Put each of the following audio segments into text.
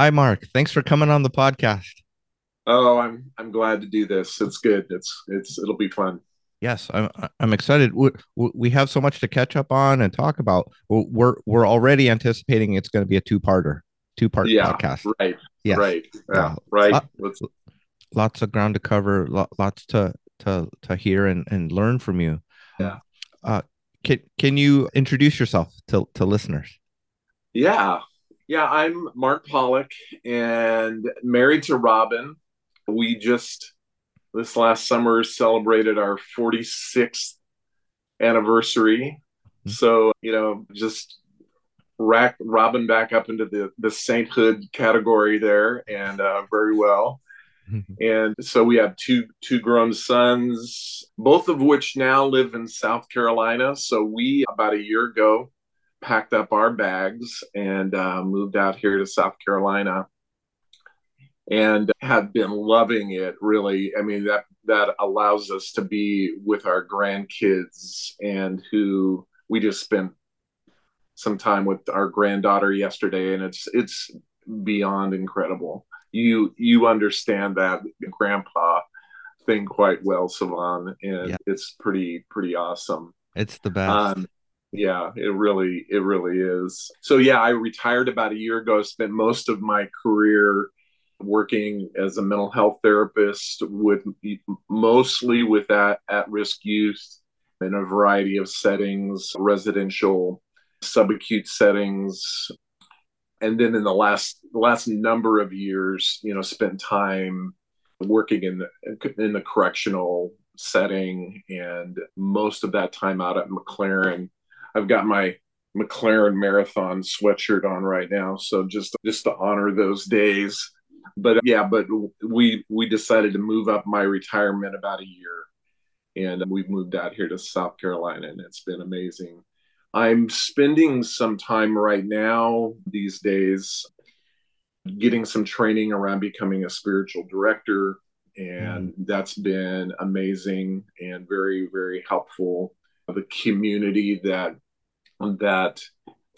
Hi, Mark. Thanks for coming on the podcast. Oh, I'm I'm glad to do this. It's good. It's it's it'll be fun. Yes, I'm I'm excited. We, we have so much to catch up on and talk about. We're we're already anticipating it's going to be a two-parter, two-part Yeah, podcast. right, Yes. right, yeah, right. Lot, Let's, lots of ground to cover, lots to to to hear and and learn from you. yeah, Uh, can can you introduce yourself to to listeners? yeah, yeah. I'm Mark Pollock and married to Robyn. We just this last summer celebrated our 46th anniversary. So you know, just rack Robyn back up into the the sainthood category there, and uh, very well. and so we have two two grown sons both of which now live in south carolina so we about a year ago packed up our bags and uh, moved out here to south carolina and have been loving it really. I mean that that allows us to be with our grandkids and who we just spent some time with our granddaughter yesterday and it's it's beyond incredible. You you understand that grandpa thing quite well sovann and Yeah, it's pretty pretty awesome. It's the best. um yeah it really it really is. So yeah i retired about a year ago. Spent most of my career working as a mental health therapist with mostly with that at-risk youth in a variety of settings residential subacute settings. And then in the last last number of years you know spent time working in the in the correctional setting and most of that time out at maclaren i've got my maclaren marathon sweatshirt on right now so just just to honor those days but uh, yeah but we we decided to move up my retirement about a year and we've moved out here to south carolina and it's been amazing I'm spending some time right now these days getting some training around becoming a spiritual director. And mm-hmm. that's been amazing and very, very helpful. The community that that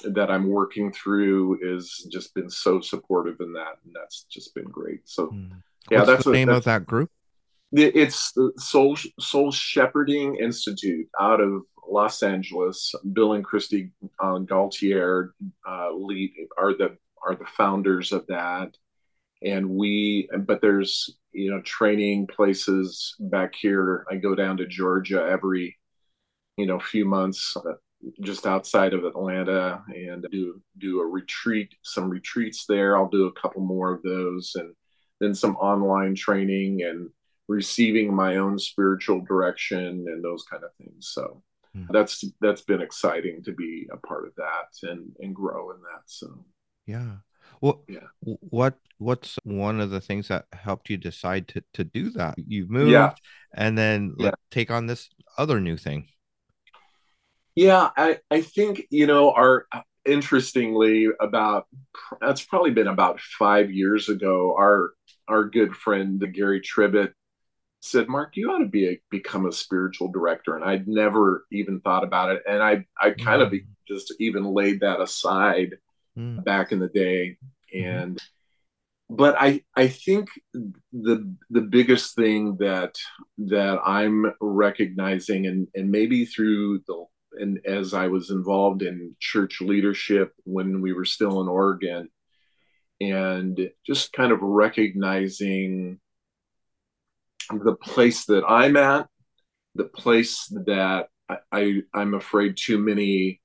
that I'm working through is just been so supportive in that, and that's just been great. So mm. yeah, What's the that's a name of that group? it's the Soul Soul Shepherding Institute out of Los Angeles. Bill and Kristi uh, Gaultiere uh, lead are the are the founders of that, and we. But there's you know training places back here. I go down to Georgia every you know few months. Just outside of Atlanta and do do a retreat some retreats there I'll do a couple more of those and then some online training and receiving my own spiritual direction and those kind of things. So Mm, that's that's been exciting to be a part of that and and grow in that. So Yeah. What yeah, what what's one of the things that helped you decide to to do that? You've yeah, moved and then yeah, take on this other new thing. Yeah. I I think you know our interestingly about that's probably been about five years ago. Our our good friend Gary Tribbett said, "Mark, you ought to be a, become a spiritual director." And I'd never even thought about it, and I I kind of Mm, just even laid that aside mm, back in the day mhm, and but i i think the the biggest thing that that i'm recognizing and and maybe through the and as i was involved in church leadership when we were still in oregon and just kind of recognizing the place that i'm at the place that i, I i'm afraid too many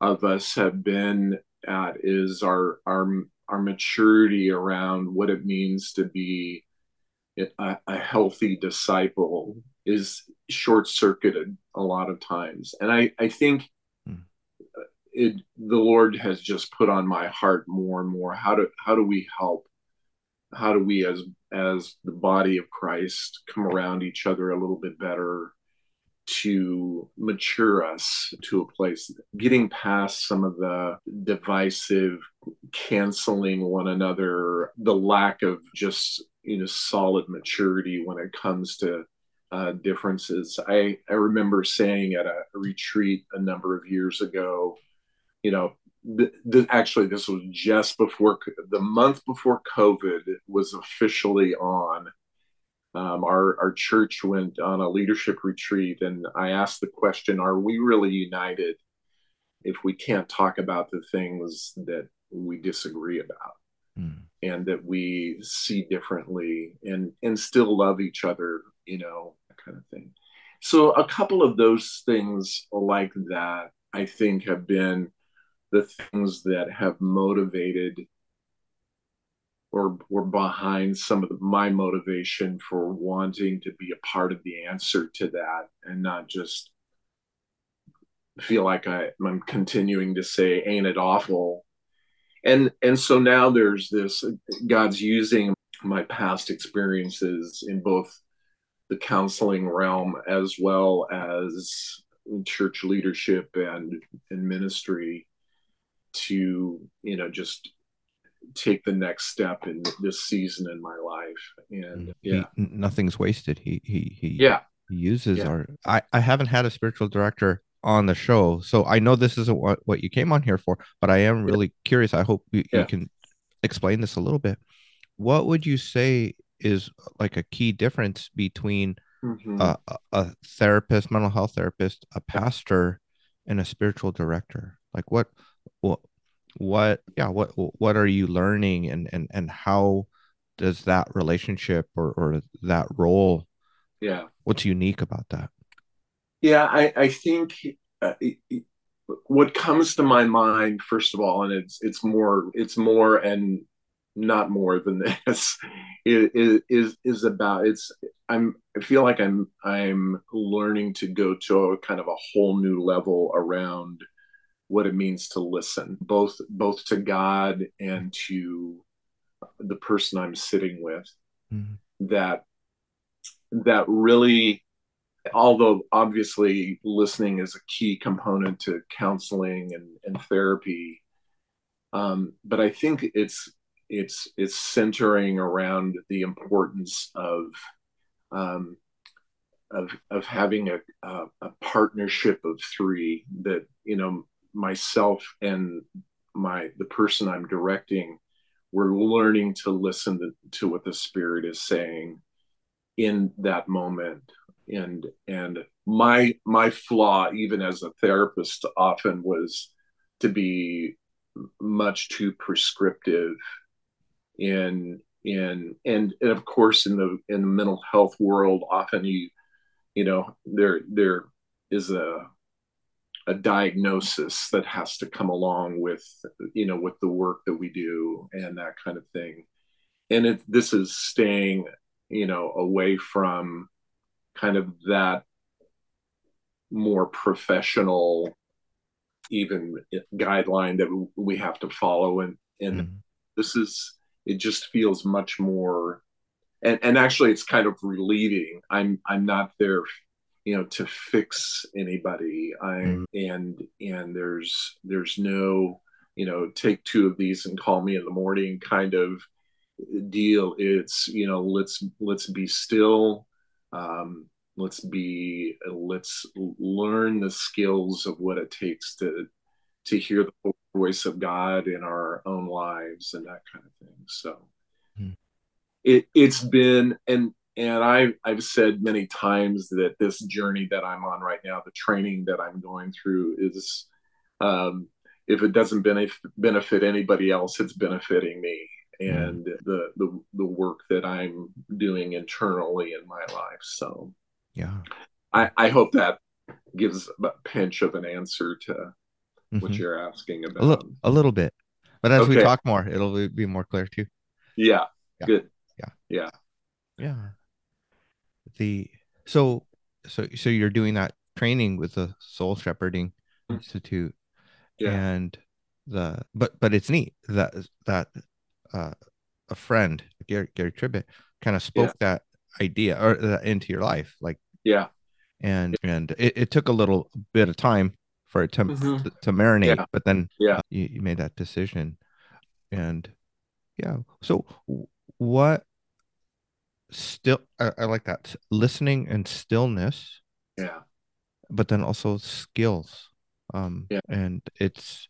of us have been at is our our our maturity around what it means to be a, a healthy disciple is short circuited a lot of times. And i i think mm, it the lord has just put on my heart more and more. How do how do we help? How do we as as the body of christ come around each other a little bit better to mature us to a place? Getting past some of the divisive canceling one another the lack of just you know solid maturity when it comes to uh, differences. I i remember saying at a, retreat a number of years ago you know the, the, actually this was just before the month before covid was officially on. Um, our our church went on a leadership retreat and i asked the question are we really united if we can't talk about the things that we disagree about? Mm. and that we see differently and and still love each other you know kind of thing so a couple of those things like that i think have been the things that have motivated or were behind some of the, my motivation for wanting to be a part of the answer to that and not just feel like I, I'm continuing to say, ain't it awful? And and so now there's this God's using my past experiences in both the counseling realm as well as church leadership and, and ministry to you know just take the next step in this season in my life and mm, yeah he, nothing's wasted he he he yeah he uses yeah. our i i haven't had a spiritual director on the show so i know this isn't what, what you came on here for but i am really yeah. curious i hope you, yeah. you can explain this a little bit what would you say is like a key difference between mm-hmm. a, a therapist mental health therapist a pastor and a spiritual director. Like what what what yeah what what are you learning and and and how does that relationship or or that role yeah. what's unique about that? Yeah i i think uh, it, it, what comes to my mind first of all and it's it's more it's more and not more than this is is is about it's i'm i feel like i'm i'm learning to go to a kind of a whole new level around what it means to listen, both both to God and to the person I'm sitting with. Mm-hmm. That that really, although obviously listening is a key component to counseling and, and therapy, um, but I think it's it's it's centering around the importance of um, of of having a, a, a partnership of three that you know myself and my the person I'm directing, we're learning to listen to, to what the spirit is saying in that moment. And and my my flaw, even as a therapist, often was to be much too prescriptive in in and, and of course in the in the mental health world often you you know there there is a a diagnosis that has to come along with you know with the work that we do and that kind of thing and if this is staying you know away from kind of that more professional even guideline that we have to follow and and mm-hmm. this is it just feels much more and and actually it's kind of relieving. I'm i'm not there you know to fix anybody. I'm mm. and and there's there's no you know take two of these and call me in the morning kind of deal. It's you know let's let's be still. Um let's be let's learn the skills of what it takes to to hear the voice of god in our own lives and that kind of thing so mm. it it's been and and I, I've said many times that this journey that I'm on right now, the training that I'm going through, is um, if it doesn't benef- benefit anybody else, it's benefiting me and the, the the work that I'm doing internally in my life. So, yeah, I, I hope that gives a pinch of an answer to mm-hmm. what you're asking about. A, li- a little bit, but as okay. we talk more, it'll be more clear too. Yeah, yeah. good. Yeah, yeah, yeah the so so so you're doing that training with the Soul Shepherding mm-hmm. Institute, yeah. and the but but it's neat that that uh, a friend Gary Gary Tribbett kind of spoke yeah. that idea or that into your life, like yeah, and and it, it took a little bit of time for it to mm-hmm. to, to, marinate, yeah. but then yeah, uh, you, you made that decision, and yeah. So what still I, I, like that listening and stillness yeah but then also skills um yeah and it's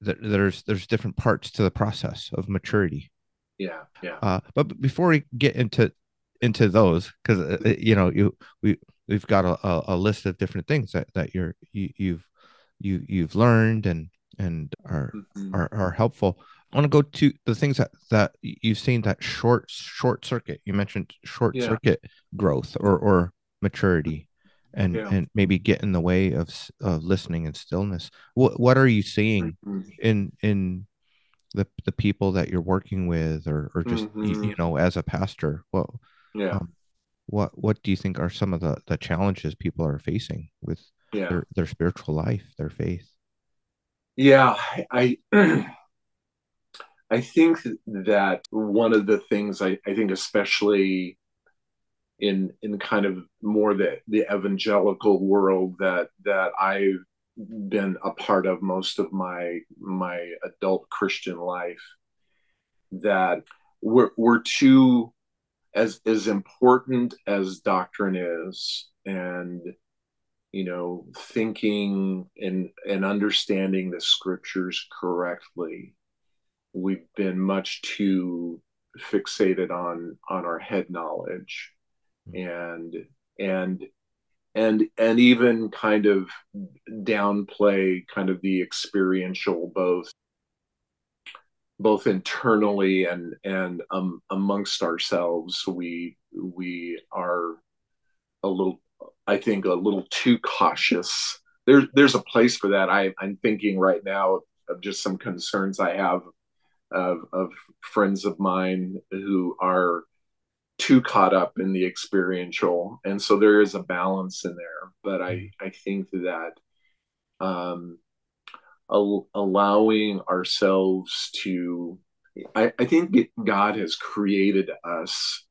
there's there's different parts to the process of maturity yeah yeah uh, but before we get into into those because uh, uh, you know you we we've got a, a list of different things that that you're you, you've you you've learned and and are mm-hmm. are, are helpful i want to go to the things that that you've seen that short short circuit you mentioned short yeah. circuit growth or or maturity and yeah. and maybe get in the way of of listening and stillness what what are you seeing mm-hmm. in in the the people that you're working with or or just mm-hmm. you, you, know as a pastor well yeah um, what what do you think are some of the the challenges people are facing with yeah. their their spiritual life their faith yeah i i think that one of the things i i think especially in in kind of more the the evangelical world that that I've been a part of most of my my adult Christian life that we're we're too as as important as doctrine is and you know thinking and and understanding the scriptures correctly we've been much too fixated on on our head knowledge. And and and and even kind of downplay kind of the experiential both both internally and and um, amongst ourselves we we are a little i think a little too cautious. There's there's a place for that. I, i'm thinking right now of just some concerns i have of, of friends of mine who are too caught up in the experiential. And so there is a balance in there but i mm-hmm. i think that um al- allowing ourselves to I, I think god has created us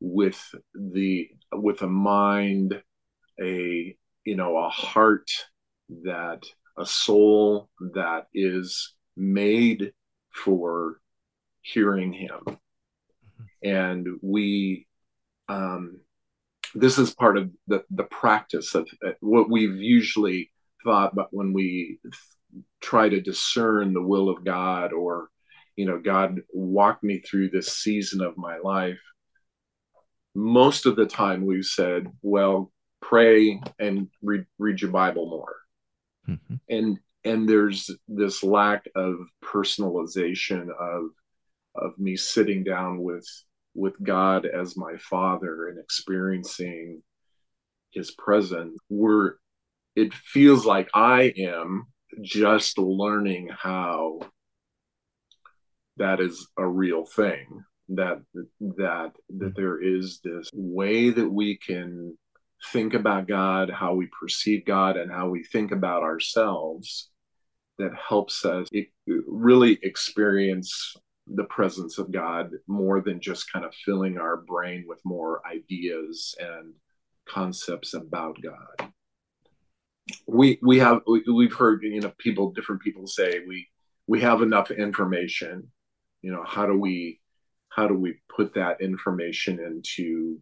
with the with a mind a you know a heart that a soul that is made for hearing him. And we um, this is part of the, the practice of uh, what we've usually thought but when we th- try to discern the will of god or you know god walk me through this season of my life. Most of the time we've said well pray and read, read your bible more. Mm-hmm. and and there's this lack of personalization of of me sitting down with with God as my father and experiencing his presence, we're it feels like I am just learning how that is a real thing that that that there is this way that we can think about God, how we perceive God and how we think about ourselves that helps us really experience the presence of God more than just kind of filling our brain with more ideas and concepts about God. We we have we, we've heard you know people different people say we we have enough information. You know how do we how do we put that information into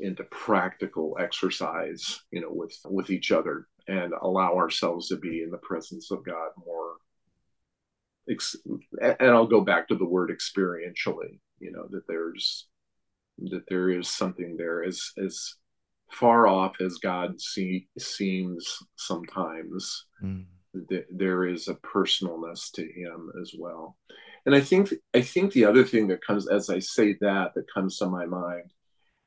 into practical exercise you know with with each other and allow ourselves to be in the presence of God more and I'll go back to the word experientially, you know, that there's that there is something there as as far off as God see, seems sometimes. Mm. That there is a personalness to him as well. And I think I think the other thing that comes as I say that that comes to my mind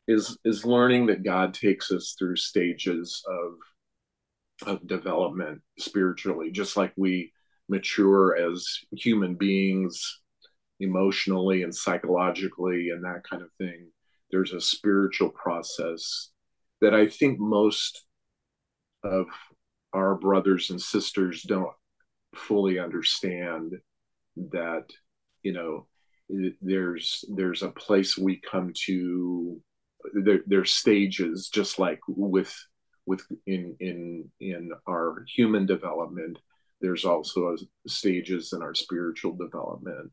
is is learning that God takes us through stages of of development spiritually, just like we mature as human beings emotionally and psychologically and that kind of thing. There's a spiritual process that i think most of our brothers and sisters don't fully understand that you know there's there's a place we come to there, there's stages just like with with in in in our human development there's also stages in our spiritual development.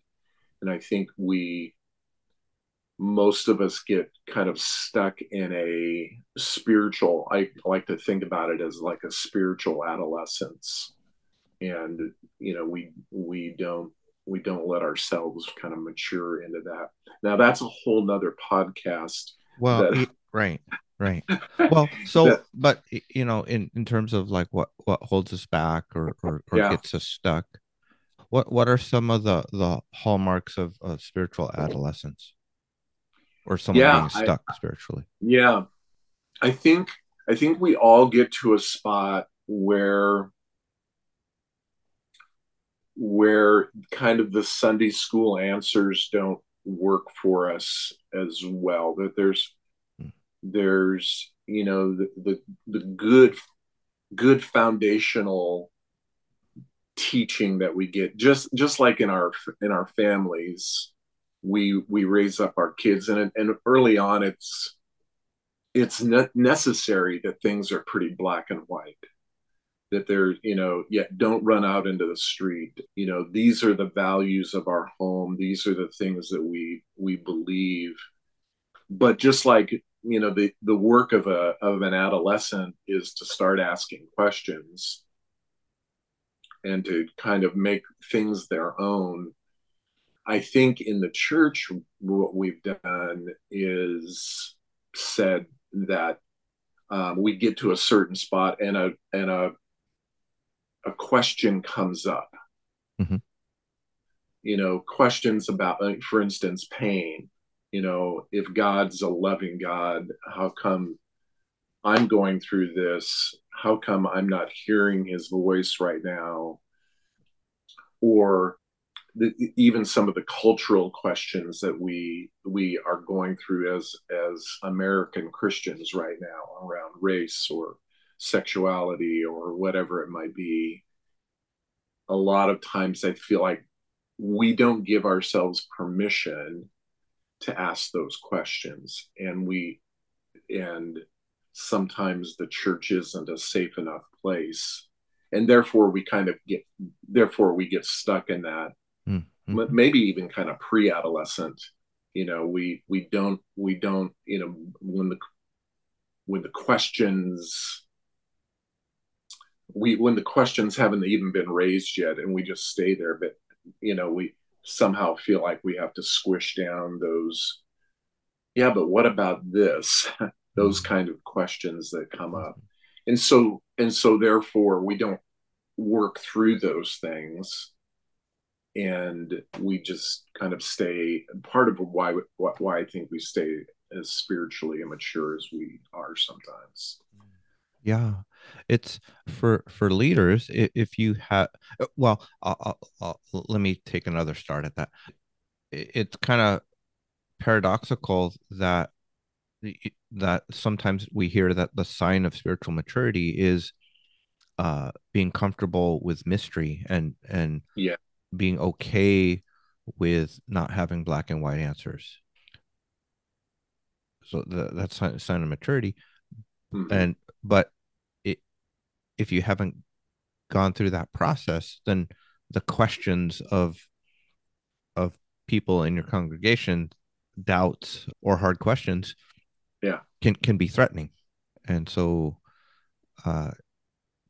And I think we, most of us get kind of stuck in a spiritual, I like to think about it as like a spiritual adolescence and you know we we don't we don't let ourselves kind of mature into that now that's a whole nother podcast well that, right right. Well so that, but you know in in terms of like what what holds us back or or, or yeah. gets us stuck what what are some of the the hallmarks of, of spiritual adolescence? Or someone yeah, being stuck I, spiritually? Yeah. I think i think we all get to a spot where where kind of the Sunday school answers don't work for us as well. That there's hmm. there's you know the the, the good good foundational teaching that we get just just like in our in our families we we raise up our kids and and early on it's it's necessary that things are pretty black and white that they're you know yet don't run out into the street. You know these are the values of our home. These are the things that we we believe. But just like you know the the work of a of an adolescent is to start asking questions and to kind of make things their own i think in the church what we've done is said that um, we get to a certain spot and a and a a question comes up. Mm-hmm. You know, questions about, like, for instance, pain. You know, if God's a loving God, how come I'm going through this? How come I'm not hearing his voice right now? Or the, even some of the cultural questions that we we are going through as as American Christians right now around race or sexuality or whatever it might be a lot of times i feel like we don't give ourselves permission to ask those questions. And we and sometimes the church isn't a safe enough place. And therefore we kind of get therefore we get stuck in that mm-hmm. maybe even kind of pre-adolescent. You know we we don't we don't you know when the when the questions we when the questions haven't even been raised yet and we just stay there but you know we somehow feel like we have to squish down those yeah but what about this? Those mm-hmm. kind of questions that come up. And so and so therefore we don't work through those things and we just kind of stay part of why why I think we stay as spiritually immature as we are sometimes. Yeah it's for for leaders if you have uh, well I'll, I'll, I'll, let me take another start at that. It's kind of paradoxical that that sometimes we hear that the sign of spiritual maturity is uh being comfortable with mystery and and yeah. being okay with not having black and white answers. So the, that's a sign of maturity. Mm-hmm. and but if you haven't gone through that process, then the questions of of people in your congregation, doubts or hard questions, yeah, can can be threatening, and so, uh,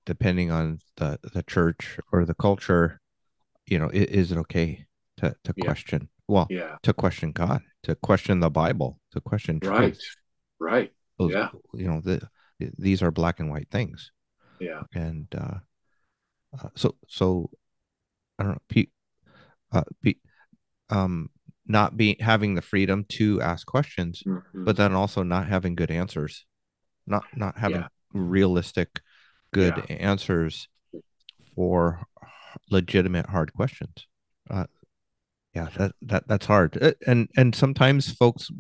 depending on the the church or the culture, you know, is, is it okay to to yeah. question? Well, yeah, to question God, to question the Bible, to question truth. right, right, Those, yeah, you know the these are black and white things yeah and uh, uh so so i don't know pete uh pete um not being having the freedom to ask questions mm-hmm. but then also not having good answers not not having yeah. realistic good yeah. answers for legitimate hard questions uh yeah that, that that's hard uh, and and sometimes folks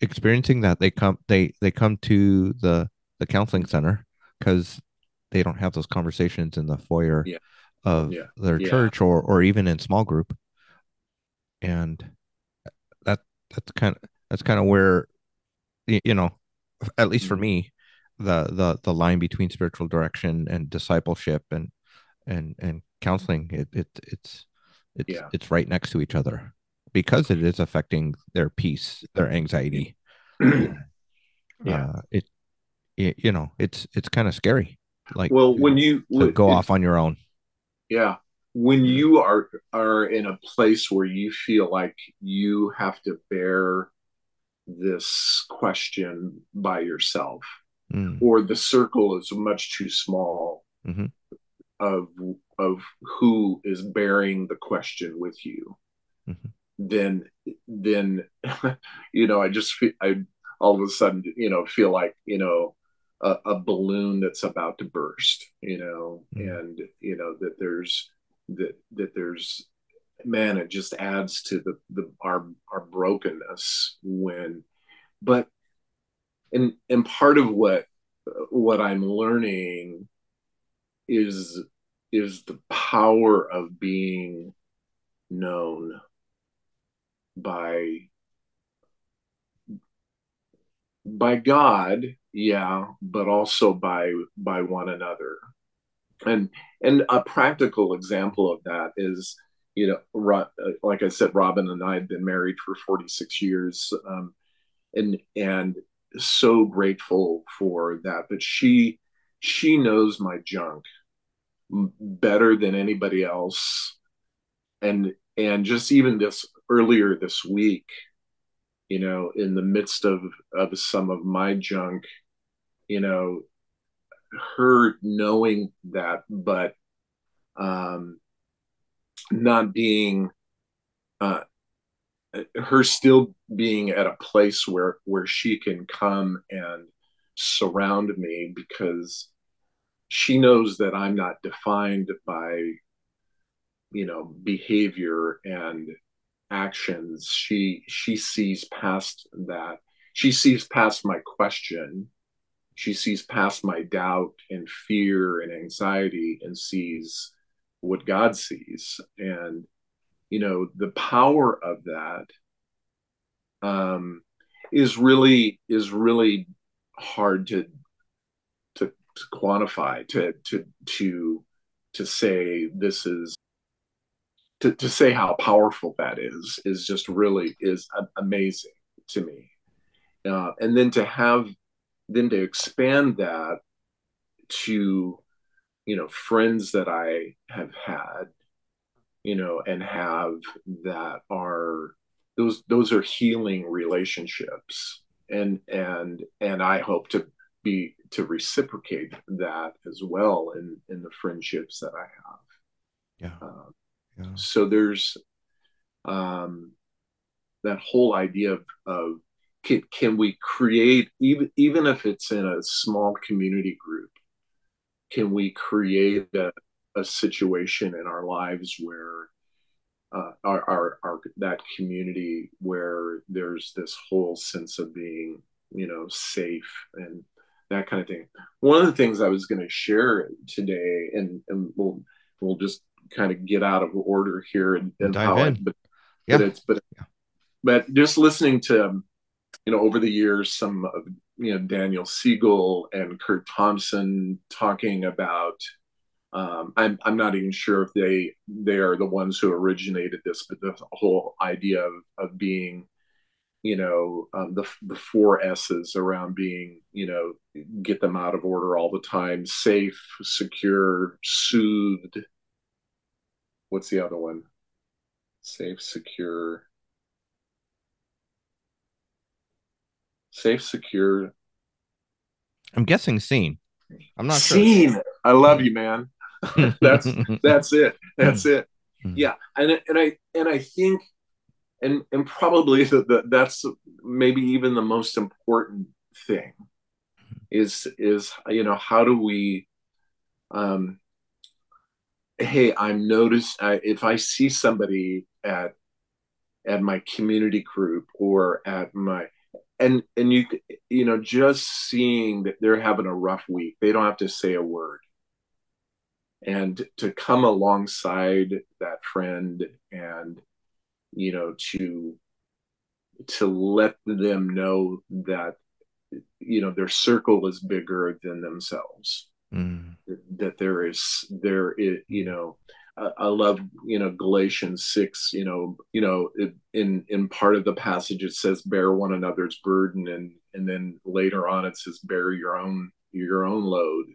experiencing that they come they they come to the the counseling center because they don't have those conversations in the foyer yeah. of yeah. their yeah. church or or even in small group and that that's kind of that's kind of where you know at least for mm-hmm. me the the the line between spiritual direction and discipleship and and and counseling it, it it's it's yeah. it's right next to each other because it is affecting their peace their anxiety yeah uh, it you know it's it's kind of scary like well when you go off on your own yeah when you are are in a place where you feel like you have to bear this question by yourself mm. or the circle is much too small mm-hmm. of of who is bearing the question with you mm-hmm. then then you know i just feel i all of a sudden you know feel like you know a, a balloon that's about to burst you know mm-hmm. and you know that there's that that there's man it just adds to the the our our brokenness when but and and part of what what i'm learning is is the power of being known by by god yeah but also by by one another. And and a practical example of that is you know like i said robyn and i have been married for 46 years um, and and so grateful for that. But she she knows my junk better than anybody else. And and just even this earlier this week you know in the midst of of some of my junk you know her knowing that but um not being uh her still being at a place where where she can come and surround me because she knows that I'm not defined by you know behavior and actions. She she sees past that. She sees past my question she sees past my doubt and fear and anxiety and sees what God sees. And, you know, the power of that um, is really is really hard to, to to quantify to to to to say this is to, to say how powerful that is is just really is amazing to me uh, and then to have then to expand that to you know friends that i have had you know and have that are those those are healing relationships. And and and i hope to be to reciprocate that as well in in the friendships that i have. Yeah, uh, yeah. so there's um that whole idea of, of can, can we create even even if it's in a small community group can we create a, a situation in our lives where uh, our, our, our that community where there's this whole sense of being you know safe and that kind of thing one of the things i was going to share today and and we'll we'll just kind of get out of order here and, and Dive in. but, yeah. but it's but yeah. but just listening to you know, over the years, some of you know Daniel Siegel and Kurt Thompson talking about. Um, I'm I'm not even sure if they they are the ones who originated this, but the whole idea of of being, you know, um, the the four S's around being, you know, get them out of order all the time, safe, secure, soothed. What's the other one? Safe, secure, safe, secure. I'm guessing seen. I'm not seen. Sure. I love you, man. that's that's it. That's it. Hmm. Yeah, and and I and I think, and and probably the, that's maybe even the most important thing is is you know how do we um hey i'm noticed I, if i see somebody at at my community group or at my and and you you know just seeing that they're having a rough week they don't have to say a word and to come alongside that friend and you know to to let them know that you know their circle is bigger than themselves mm. that there is there is you know I love you know Galatians six. You know, you know, it, in in part of the passage it says bear one another's burden, and and then later on it says bear your own your own load.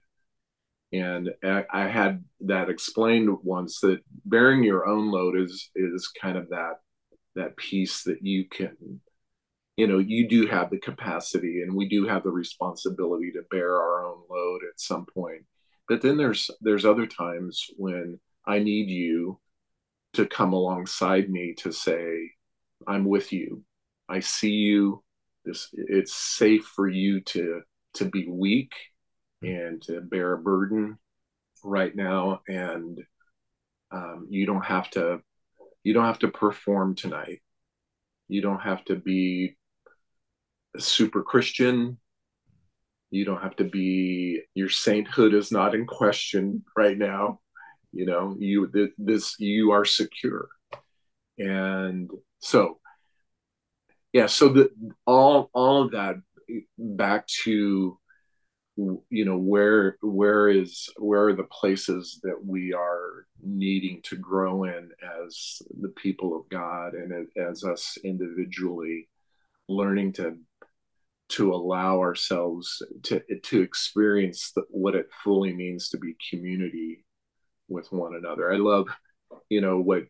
and I, I had that explained once that bearing your own load is is kind of that that piece that you can you know you do have the capacity and we do have the responsibility to bear our own load at some point but then there's there's other times when i need you to come alongside me to say i'm with you. I see you. This it's safe for you to to be weak and to bear a burden right now. And um, you don't have to you don't have to perform tonight. You don't have to be a super christian. You don't have to be your sainthood is not in question right now you know you this you are secure. And so yeah so the all all of that back to you know where where is where are the places that we are needing to grow in as the people of god and as us individually learning to to allow ourselves to to experience the, what it fully means to be community with one another i love you know what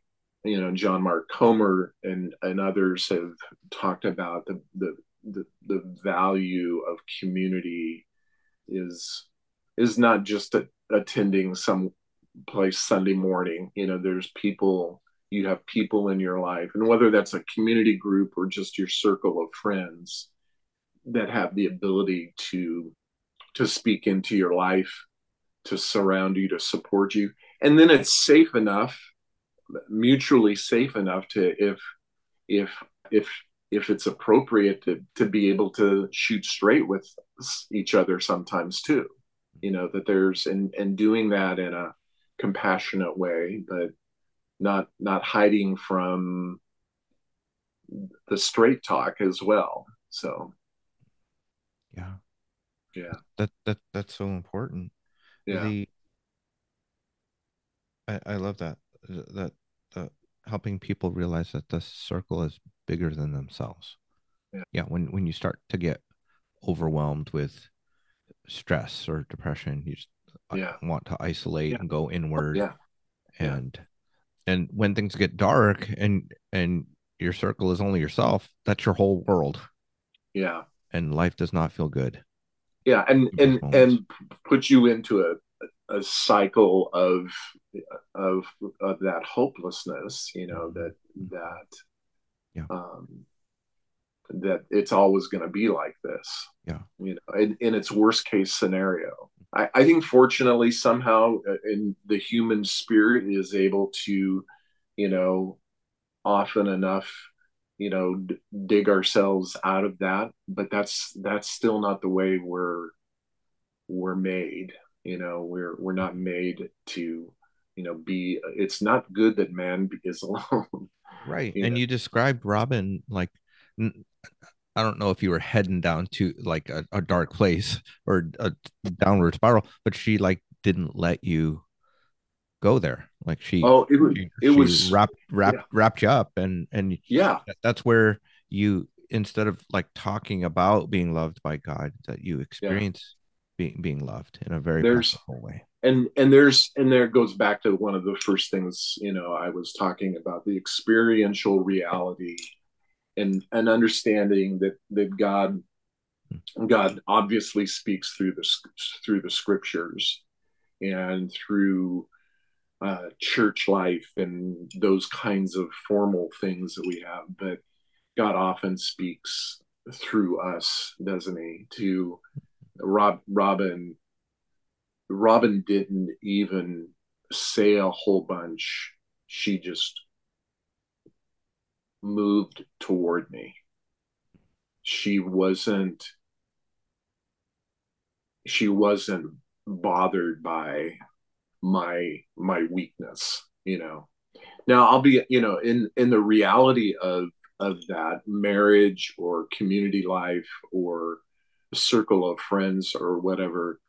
you know john mark comer and and others have talked about the the the, the value of community is is not just a, attending some place Sunday morning. You know, there's people you have people in your life, and whether that's a community group or just your circle of friends that have the ability to to speak into your life, to surround you, to support you, and then it's safe enough, mutually safe enough to if if if if it's appropriate to to be able to shoot straight with each other sometimes too. You know that there's and and doing that in a compassionate way but not not hiding from the straight talk as well. So. Yeah. Yeah. That that that's so important. Yeah. The, I, I love that that that helping people realize that the circle is bigger than themselves. Yeah. yeah when when you start to get overwhelmed with stress or depression, you just uh, yeah. want to isolate yeah. and go inward. Yeah. And and when things get dark and and your circle is only yourself, that's your whole world. Yeah. And life does not feel good. Yeah, and and moments. and put you into a a cycle of of of that hopelessness you know mm-hmm. that that yeah. um that it's always going to be like this yeah you know in, in its worst case scenario I, I think fortunately somehow uh, in the human spirit is able to you know often enough you know d- dig ourselves out of that but that's that's still not the way we're we're made you know we're we're not made to you know be it's not good that man is alone. Right. You and know? you described robyn like i don't know if you were heading down to like a, a dark place or a downward spiral but she like didn't let you go there. Like she oh it, was, she, it was wrapped wrapped yeah. wrapped you up and and yeah. that's where you instead of like talking about being loved by god that you experience being being loved in a very there's way. And and there's and there goes back to one of the first things you know i was talking about the experiential reality and an understanding that that god god obviously speaks through the through the scriptures and through uh, church life and those kinds of formal things that we have but god often speaks through us doesn't he to Rob Robyn Robyn didn't even say a whole bunch. She just moved toward me. She wasn't she wasn't bothered by my my weakness, you know. Now I'll be, you know, in in the reality of of that marriage or community life or circle of friends or whatever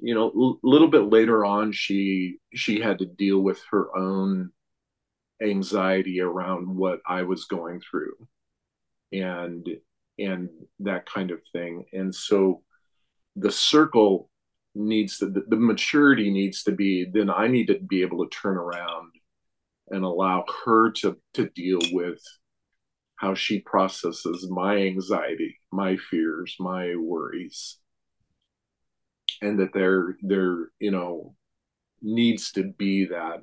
you know a little bit later on she she had to deal with her own anxiety around what i was going through and and that kind of thing. And so the circle needs to the, the maturity needs to be then i need to be able to turn around and allow her to to deal with how she processes my anxiety my fears my worries. And that there there you know needs to be that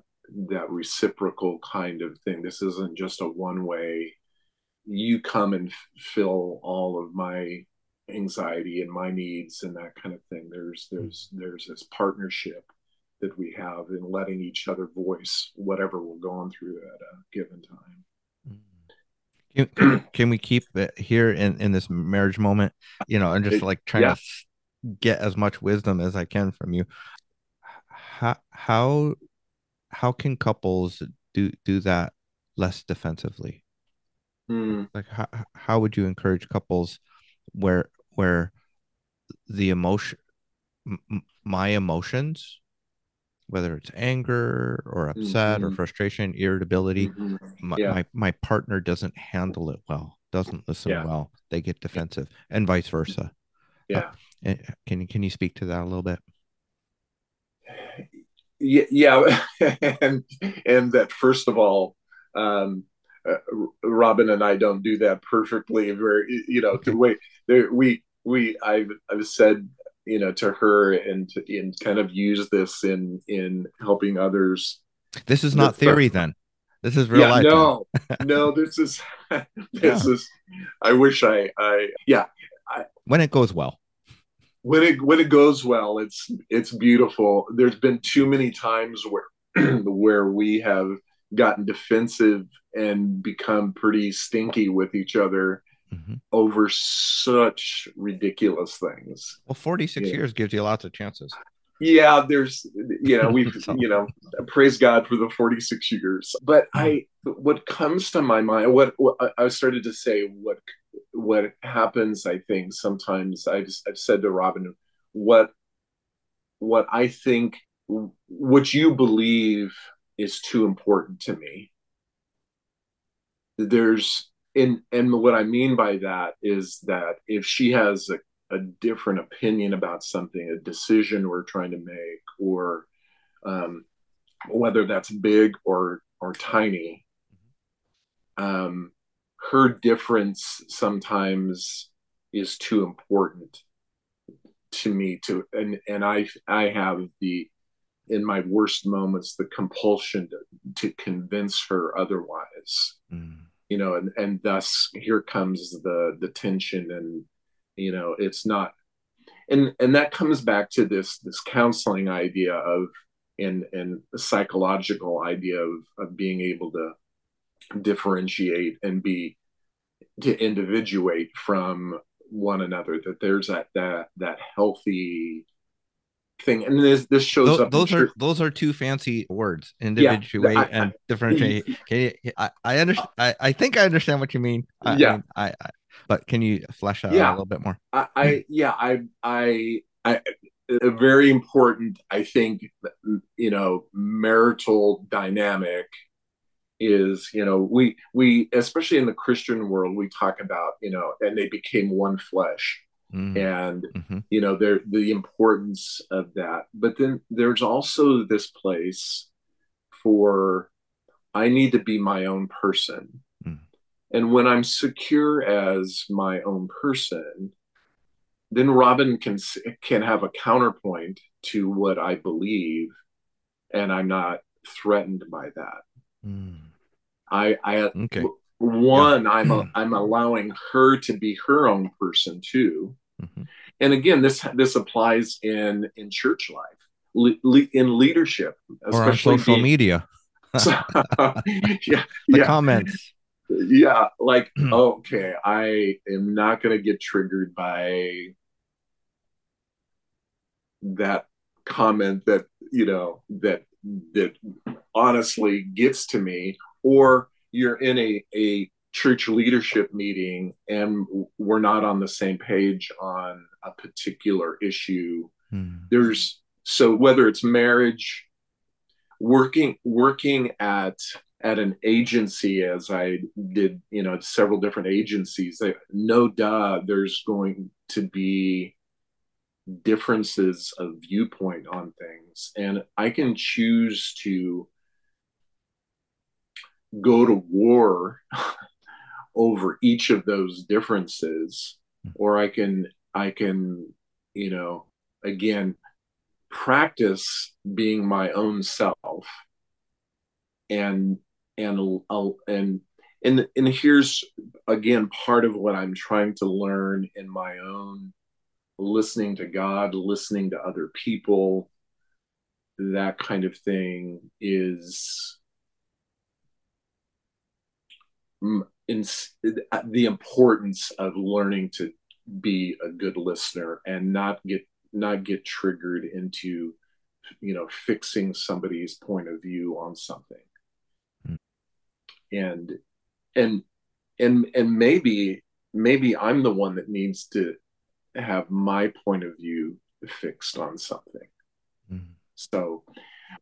that reciprocal kind of thing. This isn't just a one way you come and fill all of my anxiety and my needs and that kind of thing. There's there's there's this partnership that we have in letting each other voice whatever we're going through at a given time can, can we keep it here in in this marriage moment you know and just like trying yeah. to get as much wisdom as i can from you how how how can couples do do that less defensively mm. like how, how would you encourage couples where where the emotion my emotions whether it's anger or upset mm-hmm. or frustration irritability mm-hmm. my, yeah. my, my partner doesn't handle it well doesn't listen yeah. well they get defensive and vice versa yeah uh, can you can you speak to that a little bit yeah, yeah. and and that first of all um uh, robyn and i don't do that perfectly very you know okay. the way there we we I've I've said you know to her and to, and kind of use this in in helping others. This is not theory then. This is real yeah, life. No, no, this is this yeah. is. I wish I I yeah. I, when it goes well. When it when it goes well, it's it's beautiful. There's been too many times where where we have gotten defensive and become pretty stinky with each other mm-hmm. over such ridiculous things. Well, 46 yeah. years gives you lots of chances. Yeah, there's, you know, we've, you know, praise God for the 46 years. But I, what comes to my mind, what, what I started to say, what, what happens, I think sometimes I've, I've said to Robyn, what, what I think, what you believe is too important to me. There's and and what I mean by that is that if she has a, a different opinion about something, a decision we're trying to make, or um, whether that's big or or tiny, um, her difference sometimes is too important to me to and and I I have the in my worst moments the compulsion to, to convince her otherwise. Mm you know and and thus here comes the the tension and you know it's not and and that comes back to this this counseling idea of and and the psychological idea of of being able to differentiate and be to individuate from one another that there's that that that healthy thing and this this shows those, up those are those are two fancy words individuate yeah, I, and differentiate. Can you, I, I understand I, I think i understand what you mean. I, yeah. I, I, but can you flesh out yeah. a little bit more? I, I yeah i i i a very important i think you know marital dynamic is you know we we especially in the christian world we talk about you know and they became one flesh mm-hmm. and mm-hmm. you know there the importance of that but then there's also this place for i need to be my own person mm. and when i'm secure as my own person then robyn can can have a counterpoint to what i believe and i'm not threatened by that mm. i i okay one yeah. i'm a, i'm allowing her to be her own person too mm-hmm. and again this this applies in in church life le- in leadership or on social being, media so, yeah the yeah. comments yeah like okay i am not going to get triggered by that comment that you know that that honestly gets to me or you're in a, a church leadership meeting and we're not on the same page on a particular issue hmm. there's so whether it's marriage working working at at an agency as i did you know several different agencies no duh there's going to be differences of viewpoint on things and i can choose to go to war over each of those differences hmm. or i can i can you know again practice being my own self and and and and and here's again part of what i'm trying to learn in my own listening to god listening to other people that kind of thing is in, the importance of learning to be a good listener and not get not get triggered into you know fixing somebody's point of view on something mm. and and and and maybe maybe i'm the one that needs to have my point of view fixed on something mm. so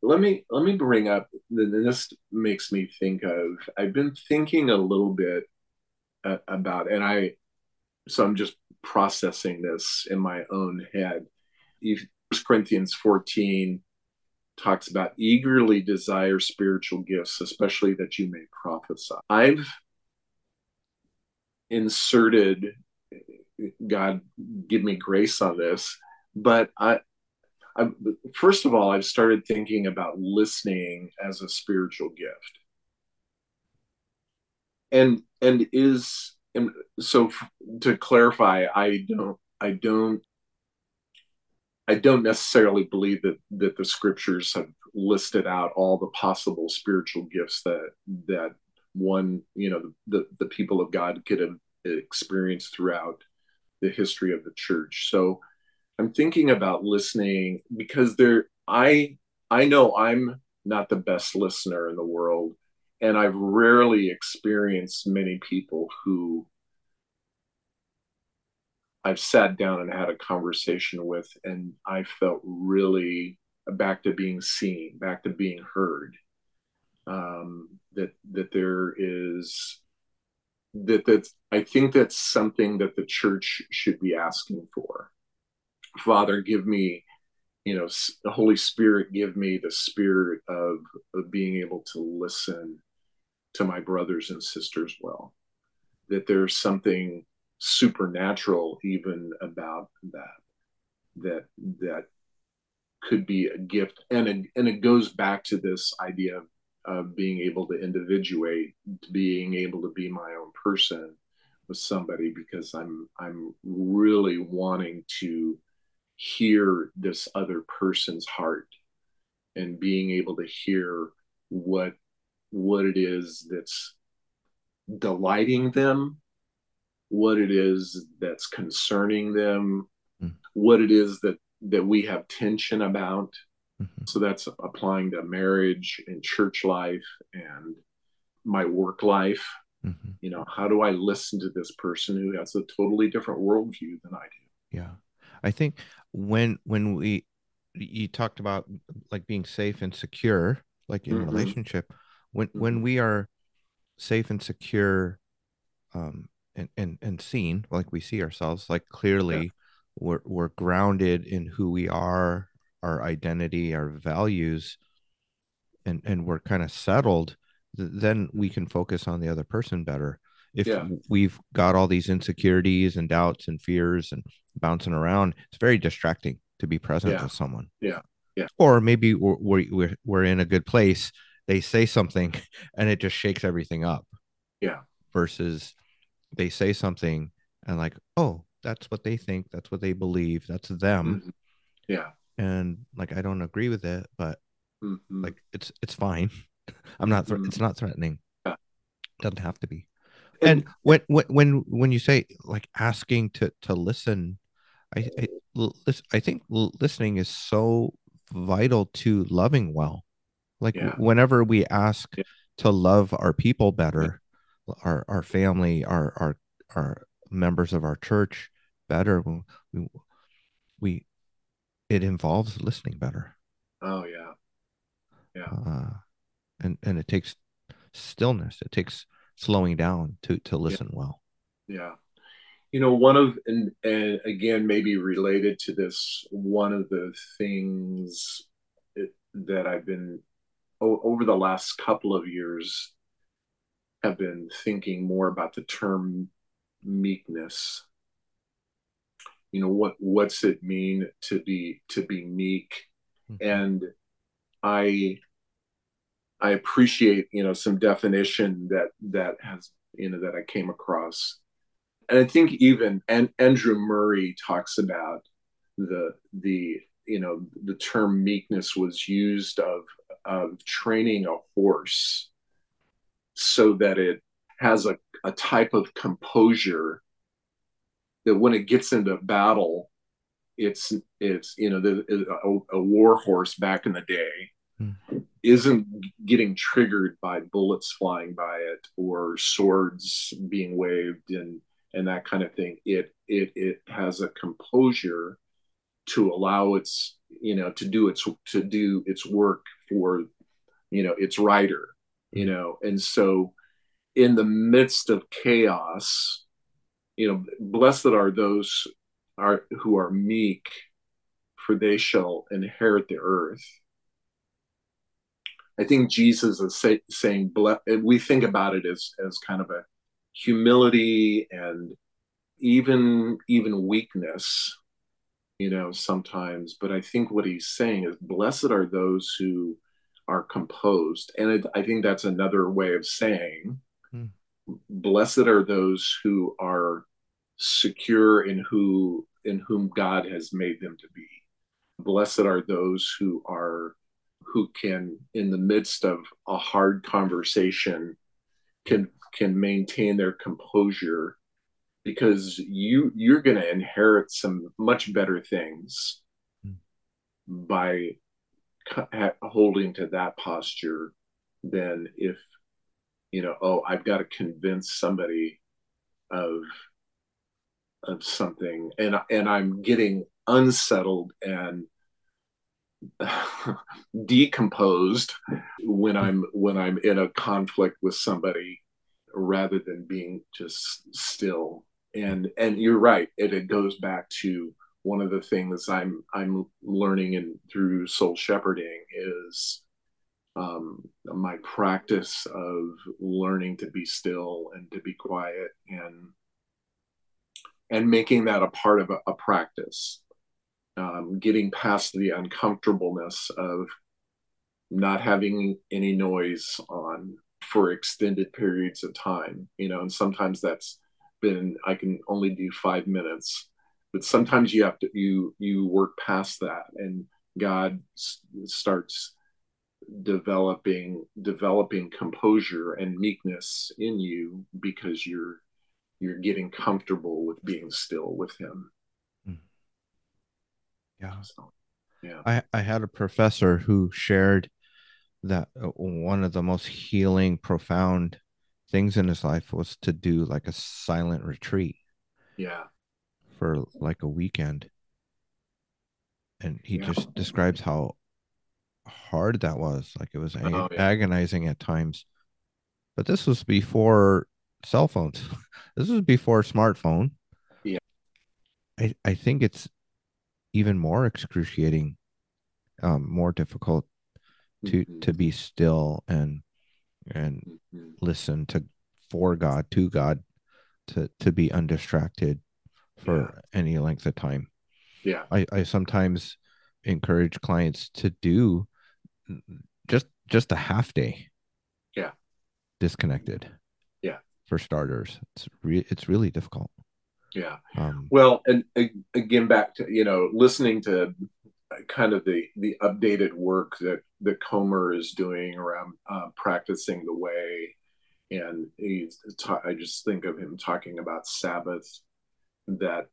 let me let me bring up this makes me think of i've been thinking a little bit uh, about and i so i'm just processing this in my own head First Corinthians 14 talks about eagerly desire spiritual gifts, especially that you may prophesy. I've inserted, God give me grace on this, but I, I, first of all, I've started thinking about listening as a spiritual gift. And and is and so to clarify, I don't I don't I don't necessarily believe that that the scriptures have listed out all the possible spiritual gifts that that one you know the the people of God could have experienced throughout the history of the church. So I'm thinking about listening because there I I know I'm not the best listener in the world and I've rarely experienced many people who I've sat down and had a conversation with, and I felt really back to being seen, back to being heard. Um, that that there is that that I think that's something that the church should be asking for. Father, give me, you know, the Holy Spirit, give me the spirit of of being able to listen to my brothers and sisters well. That there's something supernatural even about that that that could be a gift and it, and it goes back to this idea of, of being able to individuate being able to be my own person with somebody because i'm i'm really wanting to hear this other person's heart and being able to hear what what it is that's delighting them what it is that's concerning them, mm-hmm. what it is that that we have tension about. Mm-hmm. So that's applying to marriage and church life and my work life. Mm-hmm. You know, how do I listen to this person who has a totally different worldview than I do? Yeah, I think when when we you talked about like being safe and secure, like in mm-hmm. relationship, when when mm-hmm. we are safe and secure um, and and and seen like we see ourselves like clearly yeah. we're we're grounded in who we are our identity our values and and we're kind of settled then we can focus on the other person better if yeah. we've got all these insecurities and doubts and fears and bouncing around it's very distracting to be present yeah. with someone yeah yeah or maybe we're, we're we're in a good place they say something and it just shakes everything up yeah versus they say something and like, oh, that's what they think, that's what they believe, that's them. Mm-hmm. Yeah. And like I don't agree with it, but mm-hmm. like it's it's fine. I'm not mm-hmm. it's not threatening. Yeah. Doesn't have to be. And, when when when you say like asking to to listen, I I, I think listening is so vital to loving well. Like yeah. whenever we ask yeah. to love our people better, our our family, our our our members of our church better. We we it involves listening better. Oh yeah, yeah. Uh, and and it takes stillness. It takes slowing down to to listen yeah. well. Yeah, you know one of and, and again maybe related to this one of the things that i've been over the last couple of years have been thinking more about the term meekness you know what what's it mean to be to be meek mm-hmm. and i i appreciate you know some definition that that has you know that i came across and I think even and Andrew Murray talks about the the you know the term meekness was used of of training a horse so that it has a, a type of composure that when it gets into battle it's it's you know the, a, a war horse back in the day hmm. Isn't getting triggered by bullets flying by it or swords being waved and and that kind of thing. It it it has a composure to allow its you know to do its to do its work for you know its rider you mm. know? And so in the midst of chaos you know blessed are those are who are meek for they shall inherit the earth i think jesus is say, saying we think about it as as kind of a humility and even even weakness you know sometimes. But i think what he's saying is blessed are those who are composed. And it, i think that's another way of saying hmm. blessed are those who are secure in who in whom god has made them to be. Blessed are those who are who can in the midst of a hard conversation can can maintain their composure because you you're going to inherit some much better things mm. by holding to that posture than if you know oh i've got to convince somebody of of something and and i'm getting unsettled and decomposed when i'm when i'm in a conflict with somebody rather than being just still. And and you're right. It, it goes back to one of the things i'm i'm learning and through soul shepherding is um, my practice of learning to be still and to be quiet and and making that a part of a, a practice um, getting past the uncomfortableness of not having any noise on for extended periods of time you know and sometimes that's been i can only do five minutes but sometimes you have to you you work past that and god s- starts developing developing composure and meekness in you because you're you're getting comfortable with being still with him. Yeah so, yeah i i had a professor who shared that uh, one of the most healing, profound things in his life was to do like a silent retreat. Yeah. For like a weekend. And he yeah. just describes how hard that was. Like it was oh, yeah. agonizing at times. But this was before cell phones. this was before smartphone. Yeah. I, I think it's even more excruciating, um, more difficult to mm-hmm. to be still and and mm-hmm. listen to for God to God to to be undistracted for yeah. any length of time. Yeah. I I sometimes encourage clients to do just just a half day. Yeah. Disconnected. Yeah. For starters, it's re- it's really difficult. Yeah. Um, well, and again, back to you know listening to kind of the the updated work that that Comer is doing around uh, practicing the way, and he's ta- I just think of him talking about Sabbath, that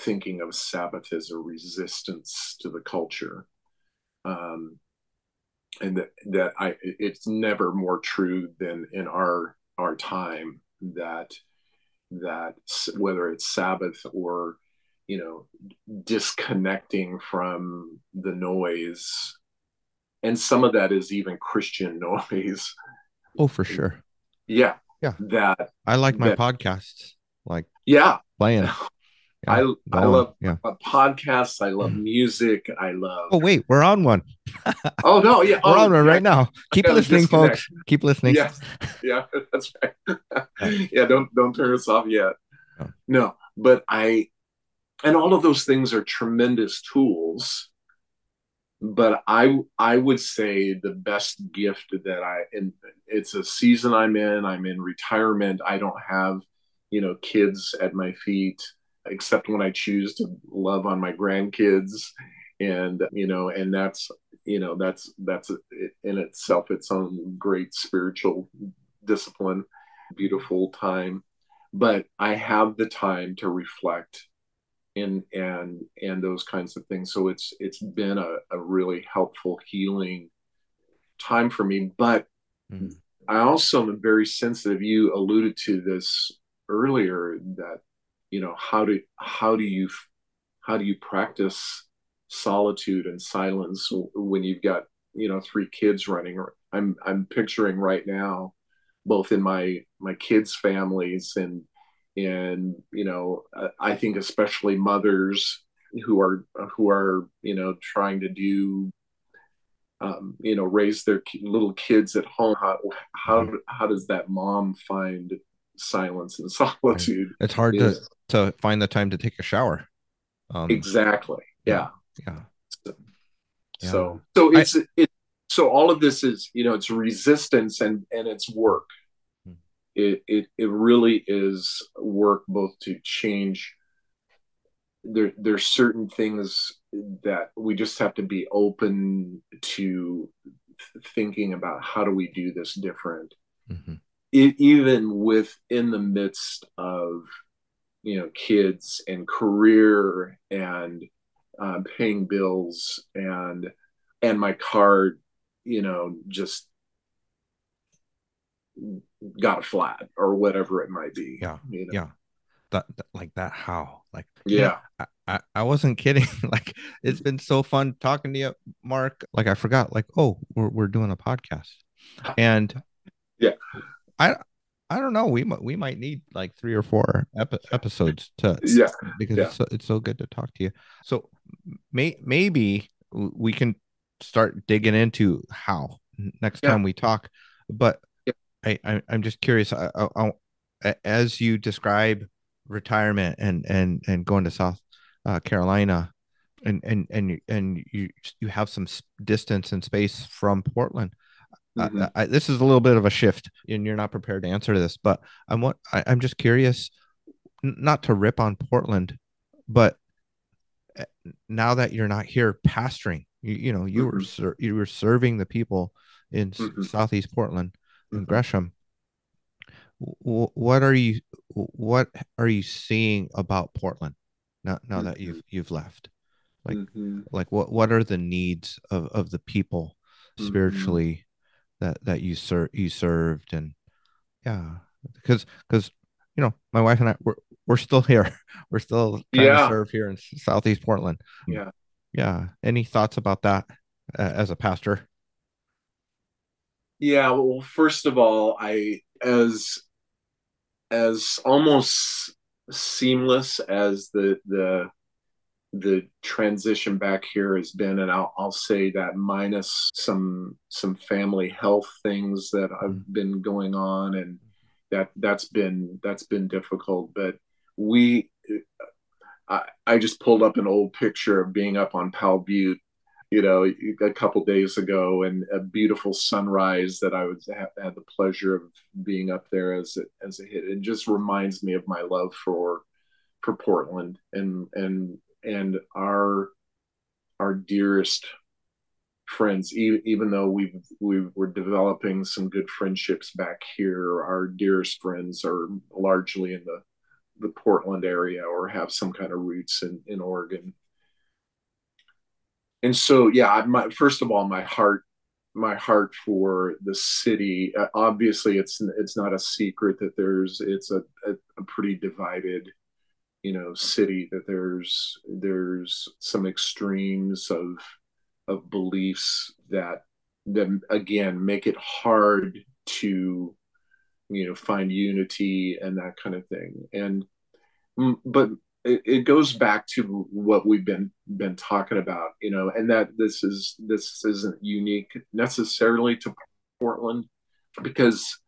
thinking of Sabbath as a resistance to the culture, um, and that that I it's never more true than in our our time that that whether it's Sabbath or you know disconnecting from the noise. And some of that is even christian noise. Oh for sure. Yeah. Yeah. That i like my that, podcasts like yeah, playing. I I love yeah. podcasts. I love mm. music. I love. Oh wait, we're on one. oh no, yeah, we're oh, on one yeah. right now. Keep listening, disconnect. folks. Keep listening. Yeah, yeah, that's right. yeah, don't don't turn us off yet. Oh. No, but I, and all of those things are tremendous tools. But I I would say the best gift that I and it's a season I'm in. I'm in retirement. I don't have you know kids at my feet except when I choose to love on my grandkids. And, you know, and that's, you know, that's, that's in itself its own great spiritual discipline, beautiful time. But I have the time to reflect and, and, and those kinds of things. So it's, it's been a, a really helpful healing time for me. But mm-hmm. I also am very sensitive. You alluded to this earlier that you know how do how do you how do you practice solitude and silence when you've got you know three kids running i'm i'm picturing right now both in my my kids families and and you know i think especially mothers who are who are you know trying to do um, you know raise their little kids at home how how, how does that mom find silence and solitude it's hard is, to to find the time to take a shower. Um, exactly. Yeah. Yeah. So, yeah. so, so it's I, it. So all of this is, you know, it's resistance and and it's work. Hmm. It it it really is work both to change. There there's certain things that we just have to be open to thinking about how do we do this different. Mm-hmm. It, even within the midst of you know kids and career and um, paying bills and and my card you know just got a flat or whatever it might be yeah you know? yeah. That, that, like that how? Like yeah. I, I, I wasn't kidding. Like it's been so fun talking to you mark. Like i forgot like oh we're, we're doing a podcast. And yeah i I don't know. We might we might need like three or four epi- episodes to yeah because yeah. It's, so, it's so good to talk to you. So may maybe we can start digging into how next yeah. time we talk. But yeah. I, I am just curious. I, I, I, as you describe retirement and and and going to South uh, Carolina, and and and and you you have some distance and space from Portland. Mm-hmm. I, I, this is a little bit of a shift, and you're not prepared to answer this, but I'm what I, I'm just curious, not to rip on Portland, but eh, now that you're not here pastoring, you, you know you mm-hmm. were ser- you were serving the people in mm-hmm. Southeast Portland and mm-hmm. Gresham. W- what are you what are you seeing about Portland now now that you've mm-hmm. you've left? Like mm-hmm. like what what are the needs of of the people spiritually that that you ser- you served and yeah because because you know my wife and I we're we're still here. We're still trying yeah. to serve here in southeast Portland. Yeah. Yeah. Any thoughts about that uh, as a pastor? Yeah well first of all I as as almost seamless as the the the transition back here has been and I'll, I'll say that minus some some family health things that I've mm-hmm. been going on and that that's been that's been difficult but we I, I just pulled up an old picture of being up on Powell Butte you know a couple days ago and a beautiful sunrise that I was have had the pleasure of being up there as it as a hit it just reminds me of my love for for Portland and and and our our dearest friends even, even though we we were developing some good friendships back here our dearest friends are largely in the the portland area or have some kind of roots in in oregon. And so yeah my first of all my heart my heart for the city uh, obviously it's it's not a secret that there's it's a, a, a pretty divided you know city that there's there's some extremes of of beliefs that that again make it hard to you know find unity and that kind of thing. And mm, but it, it goes back to what we've been been talking about, you know, and that this is this isn't unique necessarily to Portland because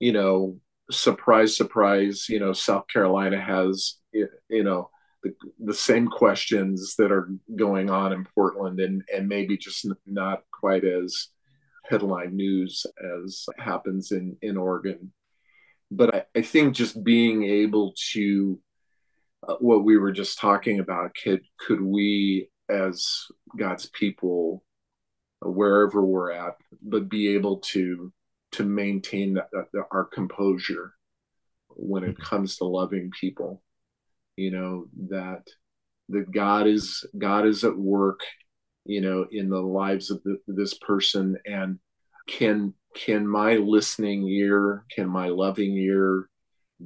you know surprise surprise you know south carolina has you know the, the same questions that are going on in portland and and maybe just not quite as headline news as happens in in oregon but i, I think just being able to uh, what we were just talking about could could we as god's people wherever we're at but be able to to maintain that, that, our composure when it mm-hmm. comes to loving people you know that that god is god is at work you know in the lives of the, this person and can can my listening ear can my loving ear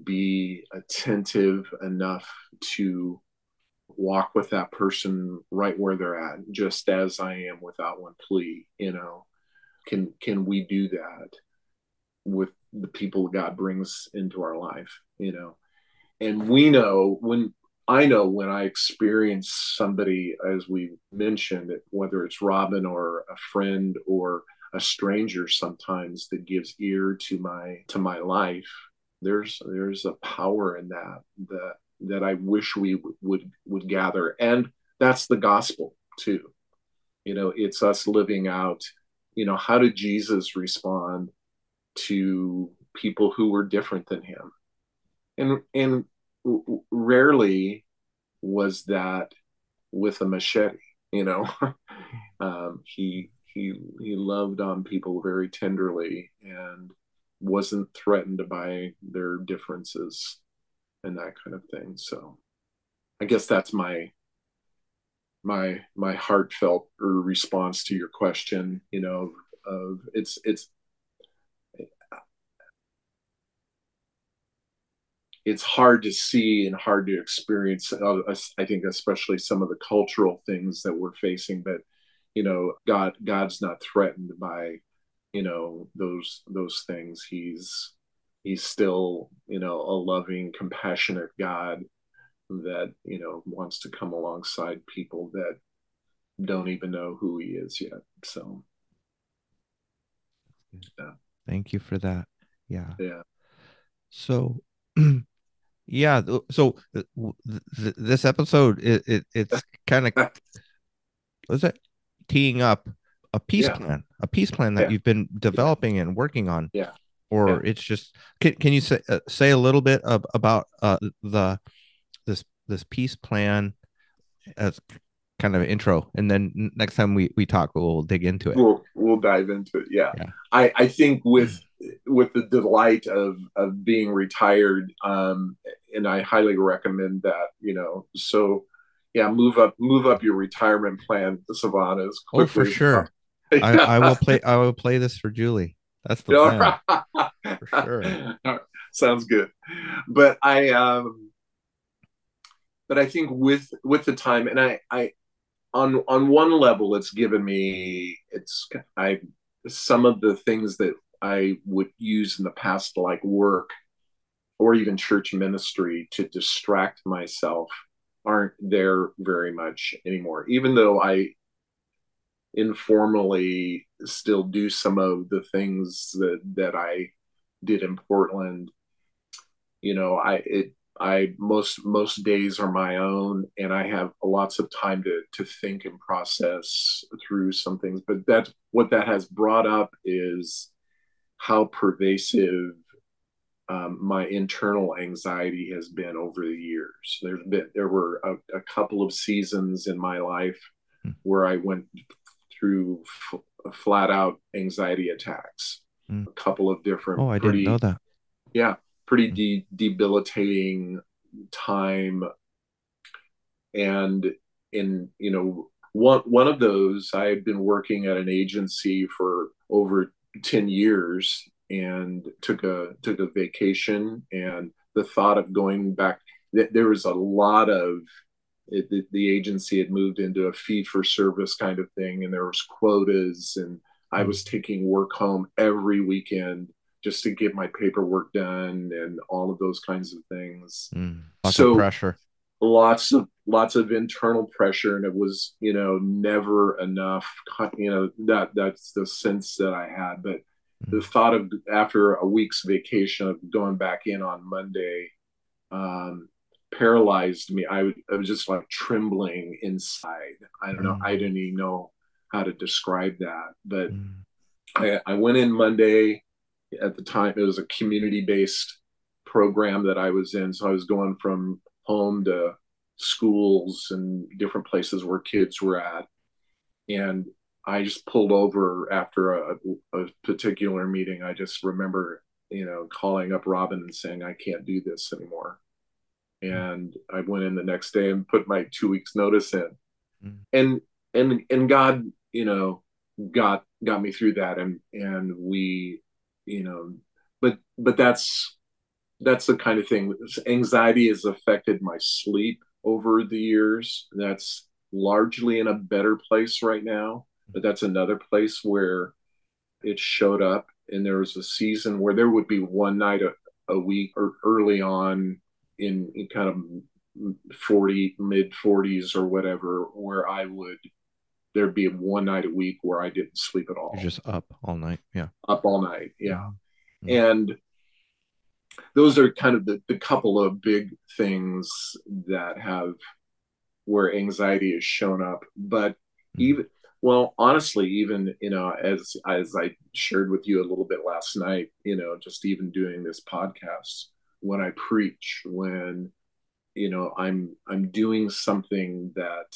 be attentive enough to walk with that person right where they're at just as i am without one plea you know can can we do that with the people God brings into our life, you know. And we know when I know when I experience somebody, as we mentioned, whether it's Robyn or a friend or a stranger sometimes that gives ear to my to my life, there's there's a power in that that that I wish we would would gather. And that's the gospel too. You know, it's us living out, you know, how did Jesus respond to people who were different than him. And and rarely was that with a machete, you know. um, he he he loved on people very tenderly and wasn't threatened by their differences and that kind of thing. So I guess that's my my my heartfelt response to your question, you know, of it's it's it's hard to see and hard to experience. Uh, I think especially some of the cultural things that we're facing, but you know, God God's not threatened by you know those those things. He's he's still you know a loving, compassionate God that you know wants to come alongside people that don't even know who he is yet. So, yeah. Thank you for that. Yeah. Yeah. So Yeah. So th- th- this episode, it, it it's kind of what's it teeing up a peace yeah. plan, a peace plan that yeah. you've been developing and working on. Yeah. Or it's just can can you say uh, say a little bit of, about uh, the this this peace plan as kind of intro and then next time we we talk we'll dig into it. We'll we'll dive into it yeah, yeah. i i think with with the delight of of being retired um and i highly recommend that you know so yeah move up move up your retirement plan sovann as quickly oh for sure. I, I, will play i will play this for julie. That's the plan. for sure. Sounds good. But i um but i think with with the time and i i on on one level it's given me it's i some of the things that i would use in the past like work or even church ministry to distract myself aren't there very much anymore. Even though i informally still do some of the things that that i did in portland you know i it I most most days are my own, and I have lots of time to to think and process through some things. But that what that has brought up is how pervasive um, my internal anxiety has been over the years. There's been there were a, a couple of seasons in my life hmm. where I went through f- flat out anxiety attacks. Hmm. A couple of different. Oh, I pretty, didn't know that. Yeah, pretty mm-hmm. de- debilitating time. And in you know one one of those i had been working at an agency for over 10 years and took a took a vacation. And the thought of going back there was a lot of it, the, the agency had moved into a fee for service kind of thing and there was quotas and i mm-hmm. was taking work home every weekend just to get my paperwork done and all of those kinds of things. Mm, lots so, of pressure. Lots of lots of internal pressure, and it was you know never enough. You know that that's the sense that I had. But mm. the thought of after a week's vacation of going back in on Monday um, paralyzed me. I, I was just like trembling inside. I don't know. Mm. I didn't even know how to describe that, but. Mm. I, I went in Monday at the time it was a community based program that I was in. So I was going from home to schools and different places where kids were at. And I just pulled over after a, a particular meeting. I just remember, you know, calling up Robyn and saying, I can't do this anymore. And I went in the next day and put my two weeks notice in. Mm. And and and God, you know, got got me through that and and we you know but but that's that's the kind of thing. Anxiety has affected my sleep over the years. That's largely in a better place right now but that's another place where it showed up. And there was a season where there would be one night a, a week or early on in, in kind of 40 mid 40s or whatever where i would there'd be one night a week where I didn't sleep at all. You're just up all night. Yeah. Up all night. Yeah. Mm-hmm. And those are kind of the, the couple of big things that have where anxiety has shown up. But mm-hmm. even, well, honestly, even, you know, as, as I shared with you a little bit last night, you know, just even doing this podcast, when I preach, when, you know, I'm, I'm doing something that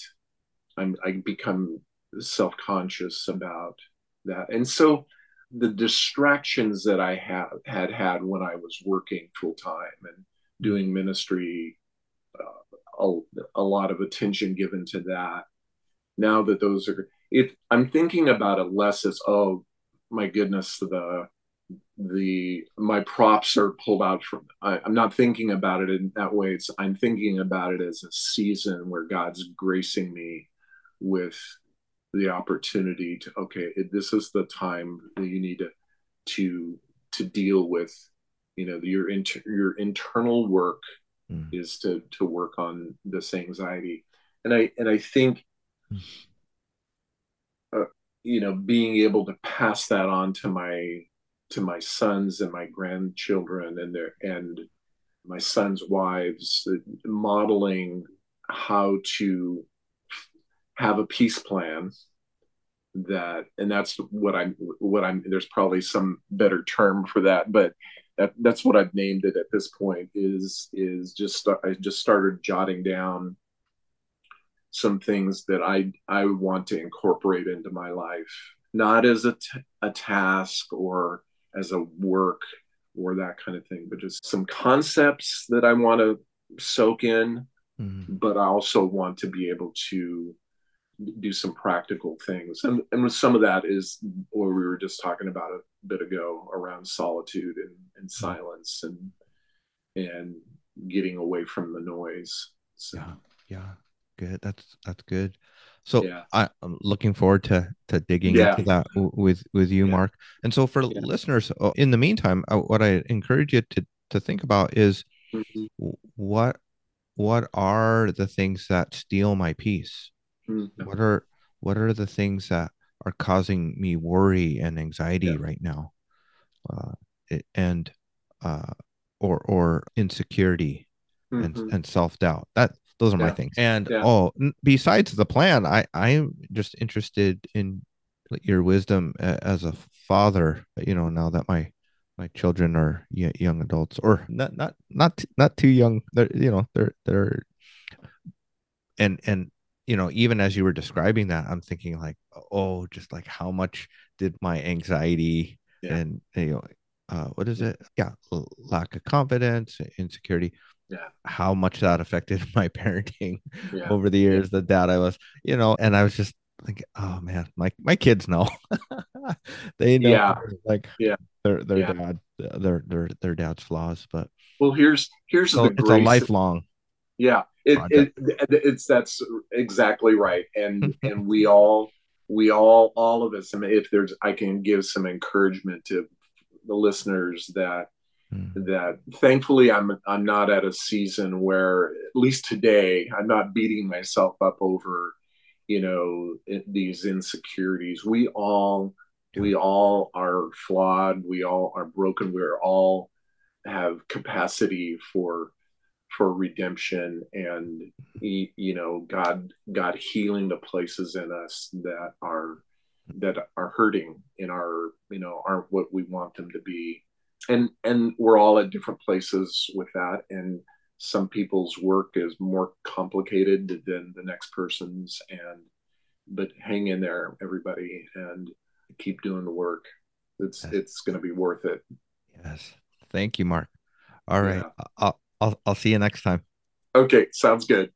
I'm, I become self conscious about that. And so the distractions that I had had had when I was working full time and doing ministry, uh, a, a lot of attention given to that. Now that those are, it, I'm thinking about it less as oh my goodness the the my props are pulled out from I, am not thinking about it in that way it's i'm thinking about it as a season where god's gracing me with the opportunity to okay this is the time that you need to to to deal with you know your inter, your internal work mm. is to to work on this anxiety and i and i think mm. uh, you know being able to pass that on to my to my sons and my grandchildren and their and my sons wives modeling how to have a peace plan that and that's what i'm what i'm there's probably some better term for that but that that's what i've named it at this point is is just i just started jotting down some things that i i want to incorporate into my life not as a, t- a task or as a work or that kind of thing but just some concepts that i want to soak in mm-hmm. but i also want to be able to do some practical things and and some of that is what we were just talking about a bit ago around solitude and, and mm-hmm. silence and and getting away from the noise so yeah yeah good that's that's good so yeah. I, am looking forward to to digging yeah. into that with with you, yeah. Mark. And so for listeners, uh, in the meantime, uh, what I encourage you to to think about is mm-hmm. what what are the things that steal my peace? Mm-hmm. What are what are the things that are causing me worry and anxiety yeah. right now? Uh, it, and uh, or or insecurity mm-hmm. and and self doubt. That those are yeah. my things. And yeah. oh, besides the plan, I I'm just interested in your wisdom as a father. You know, now that my my children are young adults, or not not not not too young. They're you know they're they're and and you know, even as you were describing that, I'm thinking like, oh, just like how much did my anxiety yeah. and you know, uh, what is it? Yeah, lack of confidence, insecurity. Yeah, how much that affected my parenting yeah. over the years. The dad I was, you know, and I was just like, oh man, my my kids know. they know, yeah. like, yeah, their their yeah. dad, their their their dad's flaws. But well, here's here's so it's a lifelong. Yeah, it, it, it's that's exactly right and and we all we all all of us I mean, if there's i can give some encouragement to the listeners that mm. that thankfully I'm I'm not at a season where at least today I'm not beating myself up over you know these insecurities. We all we all are flawed. We all are broken. We're all have capacity for for redemption and you know god god healing the places in us that are that are hurting in our you know aren't what we want them to be. And and we're all at different places with that. And some people's work is more complicated than the next person's. And but hang in there everybody and keep doing the work. It's yes. it's going to be worth it. Yes. Thank you mark. All right. Yeah. I'll, I'll i'll see you next time. Okay sounds good